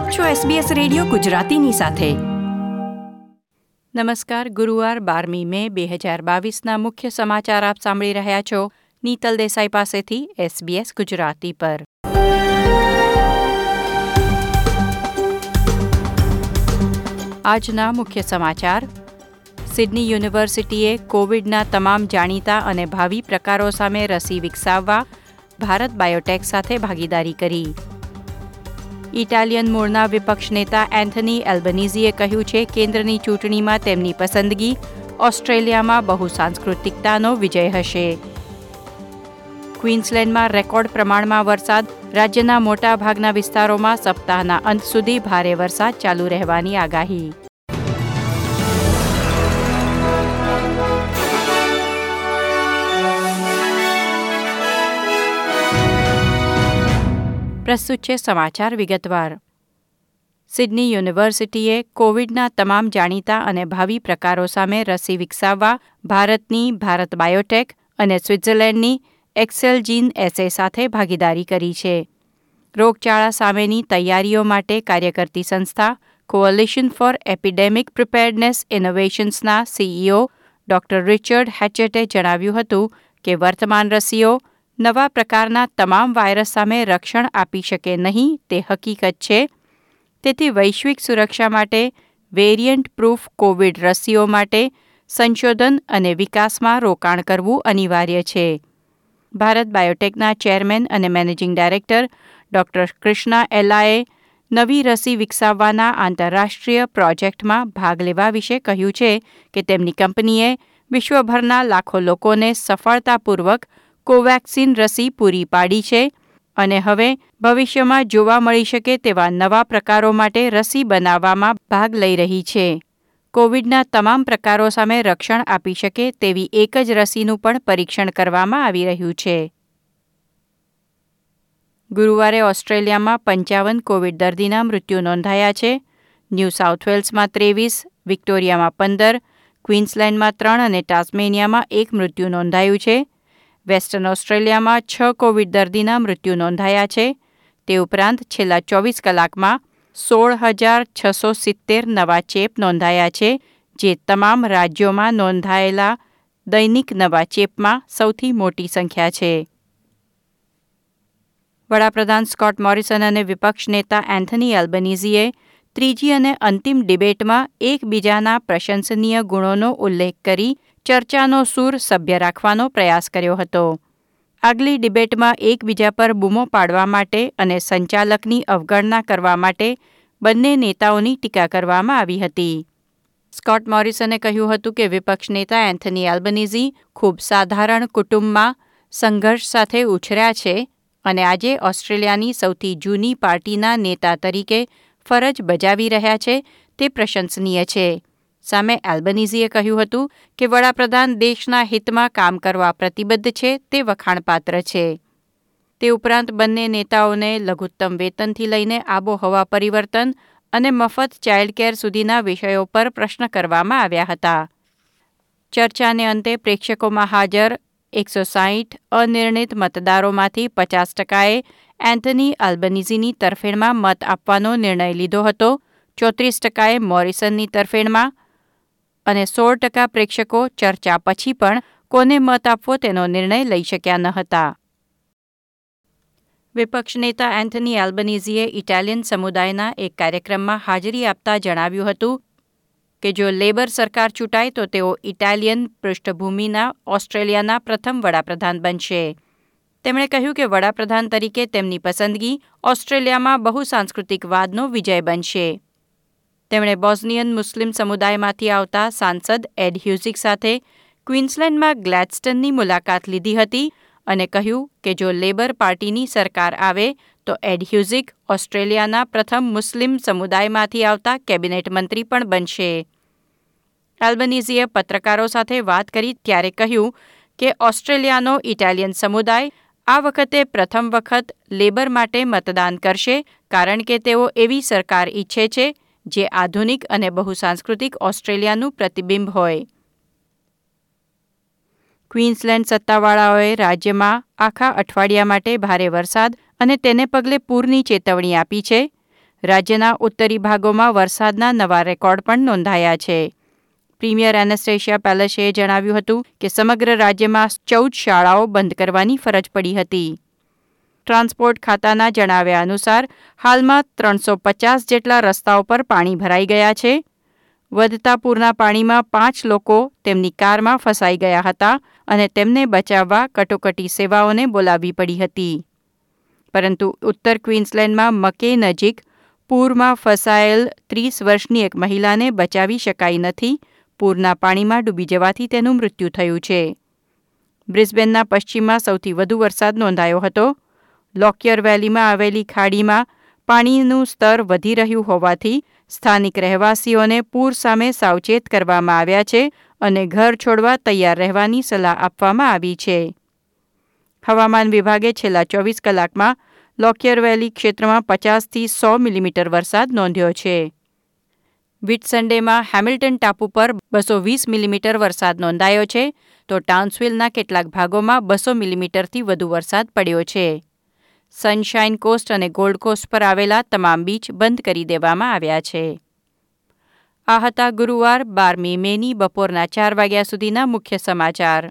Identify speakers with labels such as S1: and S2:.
S1: આપ છો SBS radio ગુજરાતીની સાથે. નમસ્કાર, ગુરુવાર બારમી મે બે હજાર બાવીસના મુખ્ય સમાચાર આપ સાંભળી રહ્યા છો. નીતલ દેસાઈ પાસેથી SBS ગુજરાતી પર. આજના મુખ્ય સમાચાર. સિડની યુનિવર્સિટીએ કોવિડના તમામ જાણીતા અને ભાવિ પ્રકારો સામે રસી વિકસાવવા ભારત બાયોટેક સાથે ભાગીદારી કરી. ઇટાલિયન મૂળના વિપક્ષ નેતા એન્થની એલ્બનીઝીએ કહ્યું છે, કેન્દ્રની ચૂંટણીમાં તેમની પસંદગી ઓસ્ટ્રેલિયામાં બહુસાંસ્કૃતિકતાનો વિજય હશે. ક્વીન્સલેન્ડમાં રેકોર્ડ પ્રમાણમાં વરસાદ, રાજ્યના મોટાભાગના વિસ્તારોમાં સપ્તાહના અંત સુધી ભારે વરસાદ ચાલુ રહેવાની આગાહી. પ્રસ્તુત છે સમાચાર વિગતવાર. સિડની યુનિવર્સિટીએ કોવિડના તમામ જાણીતા અને ભાવિ પ્રકારો સામે રસી વિકસાવવા ભારતની, ભારત બાયોટેક અને સ્વિટ્ઝરલેન્ડની એક્સેલજીન એસે સાથે ભાગીદારી કરી છે. રોગચાળા સામેની તૈયારીઓ માટે કાર્ય કરતી સંસ્થા કોઅલિશન ફોર એપિડેમિક પ્રિપેર્ડનેસ ઇનોવેશન્સના સીઈઓ ડોક્ટર રિચર્ડ હેચેટે જણાવ્યું હતું કે વર્તમાન રસીઓ નવા પ્રકારના તમામ વાયરસ સામે રક્ષણ આપી શકે નહીં તે હકીકત છે. તેથી વૈશ્વિક સુરક્ષા માટે, વેરિયન્ટ પ્રૂફ કોવિડ રસીઓ માટે સંશોધન અને વિકાસમાં રોકાણ કરવું અનિવાર્ય છે. ભારત બાયોટેકના ચેરમેન અને મેનેજિંગ ડાયરેક્ટર ડોક્ટર કૃષ્ણા એલાએ નવી રસી વિકસાવવાના આંતરરાષ્ટ્રીય પ્રોજેક્ટમાં ભાગ લેવા વિશે કહ્યું છે કે તેમની કંપનીએ વિશ્વભરના લાખો લોકોને સફળતાપૂર્વક કોવેક્સિન રસી પૂરી પાડી છે અને હવે ભવિષ્યમાં જોવા મળી શકે તેવા નવા પ્રકારો માટે રસી બનાવવામાં ભાગ લઈ રહી છે. કોવિડના તમામ પ્રકારો સામે રક્ષણ આપી શકે તેવી એક જ રસીનું પણ પરીક્ષણ કરવામાં આવી રહ્યું છે. ગુરુવારે ઓસ્ટ્રેલિયામાં પંચાવન કોવિડ દર્દીના મૃત્યુ નોંધાયા છે. ન્યૂ સાઉથ વેલ્સમાં ત્રેવીસ, વિક્ટોરિયામાં પંદર, ક્વીન્સલેન્ડમાં ત્રણ અને ટાસ્મેનિયામાં એક મૃત્યુ નોંધાયું છે. વેસ્ટર્ન ઓસ્ટ્રેલિયામાં છ કોવિડ દર્દીના મૃત્યુ નોંધાયા છે. તે ઉપરાંત છેલ્લા ચોવીસ કલાકમાં સોળ હજાર છસો સિત્તેર નવા ચેપ નોંધાયા છે, જે તમામ રાજ્યોમાં નોંધાયેલા દૈનિક નવા ચેપમાં સૌથી મોટી સંખ્યા છે. વડાપ્રધાન સ્કોટ મોરિસન અને વિપક્ષ નેતા એન્થની એલ્બનીઝીએ ત્રીજી અને અંતિમ ડિબેટમાં એકબીજાના પ્રશંસનીય ગુણોનો ઉલ્લેખ કરી ચર્ચાનો સૂર સભ્ય રાખવાનો પ્રયાસ કર્યો હતો. આગલી ડિબેટમાં એકબીજા પર બૂમો પાડવા માટે અને સંચાલકની અવગણના કરવા માટે બંને નેતાઓની ટીકા કરવામાં આવી હતી. સ્કોટ મોરિસને કહ્યું હતું કે વિપક્ષ નેતા એન્થની એલ્બનીઝી ખૂબ સાધારણ કુટુંબમાં સંઘર્ષ સાથે ઉછર્યા છે અને આજે ઓસ્ટ્રેલિયાની સૌથી જૂની પાર્ટીના નેતા તરીકે ફરજ બજાવી રહ્યા છે, તે પ્રશંસનીય છે. સામે એલ્બનીઝીએ કહ્યું હતું કે વડાપ્રધાન દેશના હિતમાં કામ કરવા પ્રતિબદ્ધ છે, તે વખાણપાત્ર છે. તે ઉપરાંત બંને નેતાઓને લઘુત્તમ વેતનથી લઈને આબોહવા પરિવર્તન અને મફત ચાઇલ્ડ કેર સુધીના વિષયો પર પ્રશ્ન કરવામાં આવ્યા હતા. ચર્ચાને અંતે પ્રેક્ષકોમાં હાજર એકસો સાહીઠ અનિર્ણિત મતદારોમાંથી પચાસ ટકાએ એન્થની આલ્બનીઝીની તરફેણમાં મત આપવાનો નિર્ણય લીધો હતો, ચોત્રીસ ટકાએ મોરિસનની તરફેણમાં અને સોળ ટકા પ્રેક્ષકો ચર્ચા પછી પણ કોને મત આપવો તેનો નિર્ણય લઈ શક્યા ન હતા. વિપક્ષ નેતા એન્થની એલ્બનીઝીએ ઇટાલિયન સમુદાયના એક કાર્યક્રમમાં હાજરી આપતા જણાવ્યું હતું કે જો લેબર સરકાર ચૂંટાય તો તેઓ ઇટાલિયન પૃષ્ઠભૂમિના ઓસ્ટ્રેલિયાના પ્રથમ વડાપ્રધાન બનશે. તેમણે કહ્યું કે વડાપ્રધાન તરીકે તેમની પસંદગી ઓસ્ટ્રેલિયામાં બહુસાંસ્કૃતિકવાદનો વિજય બનશે. તેમણે બોસ્નિયન મુસ્લિમ સમુદાયમાંથી આવતા સાંસદ એડ હ્યુઝિક સાથે ક્વીન્સલેન્ડમાં ગ્લેડસ્ટનની મુલાકાત લીધી હતી અને કહ્યું કે જો લેબર પાર્ટીની સરકાર આવે તો એડ હ્યુઝિક ઓસ્ટ્રેલિયાના પ્રથમ મુસ્લિમ સમુદાયમાંથી આવતા કેબિનેટ મંત્રી પણ બનશે. એલ્બનીઝીએ પત્રકારો સાથે વાત કરી ત્યારે કહ્યું કે ઓસ્ટ્રેલિયાનો ઇટાલિયન સમુદાય આ વખતે પ્રથમ વખત લેબર માટે મતદાન કરશે કારણ કે તેઓ એવી સરકાર ઈચ્છે છે જે આધુનિક અને બહુસાંસ્કૃતિક ઓસ્ટ્રેલિયાનું પ્રતિબિંબ હોય. ક્વીન્સલેન્ડ સત્તાવાળાઓએ રાજ્યમાં આખા અઠવાડિયા માટે ભારે વરસાદ અને તેને પગલે પૂરની ચેતવણી આપી છે. રાજ્યના ઉત્તરી ભાગોમાં વરસાદના નવા રેકોર્ડ પણ નોંધાયા છે. પ્રીમિયર એનેસ્ટેશિયા પેલેસે જણાવ્યું હતું કે સમગ્ર રાજ્યમાં ચૌદ શાળાઓ બંધ કરવાની ફરજ પડી હતી. ટ્રાન્સપોર્ટ ખાતાના જણાવ્યા અનુસાર, હાલમાં ત્રણસો પચાસ જેટલા રસ્તાઓ પર પાણી ભરાઈ ગયા છે. વધતા પૂરના પાણીમાં પાંચ લોકો તેમની કારમાં ફસાઈ ગયા હતા અને તેમને બચાવવા કટોકટી સેવાઓને બોલાવવી પડી હતી. પરંતુ ઉત્તર ક્વીન્સલેન્ડમાં મકે નજીક પૂરમાં ફસાયેલ ત્રીસ વર્ષની એક મહિલાને બચાવી શકાઈ નથી, પૂરના પાણીમાં ડૂબી જવાથી તેનું મૃત્યુ થયું છે. બ્રિસ્બેનના પશ્ચિમમાં સૌથી વધુ વરસાદ નોંધાયો હતો. લોકિયર વેલીમાં આવેલી ખાડીમાં પાણીનું સ્તર વધી રહ્યું હોવાથી સ્થાનિક રહેવાસીઓને પૂર સામે સાવચેત કરવામાં આવ્યા છે અને ઘર છોડવા તૈયાર રહેવાની સલાહ આપવામાં આવી છે. હવામાન વિભાગે છેલ્લા ચોવીસ કલાકમાં લોકિયર વેલી ક્ષેત્રમાં પચાસથી સો મિલીમીટર વરસાદ નોંધ્યો છે. વિટસન્ડેમાં હેમિલ્ટન ટાપુ પર બસો વીસ મિલીમીટર વરસાદ નોંધાયો છે, તો ટાઉન્સવિલના કેટલાક ભાગોમાં બસો મિલીમીટરથી વધુ વરસાદ પડ્યો છે. સનશાઇન કોસ્ટ અને ગોલ્ડ કોસ્ટ પર આવેલા તમામ બીચ બંધ કરી દેવામાં આવ્યા છે. આ હતા ગુરુવાર બારમી મેની બપોરના ચાર વાગ્યા સુધીના મુખ્ય સમાચાર.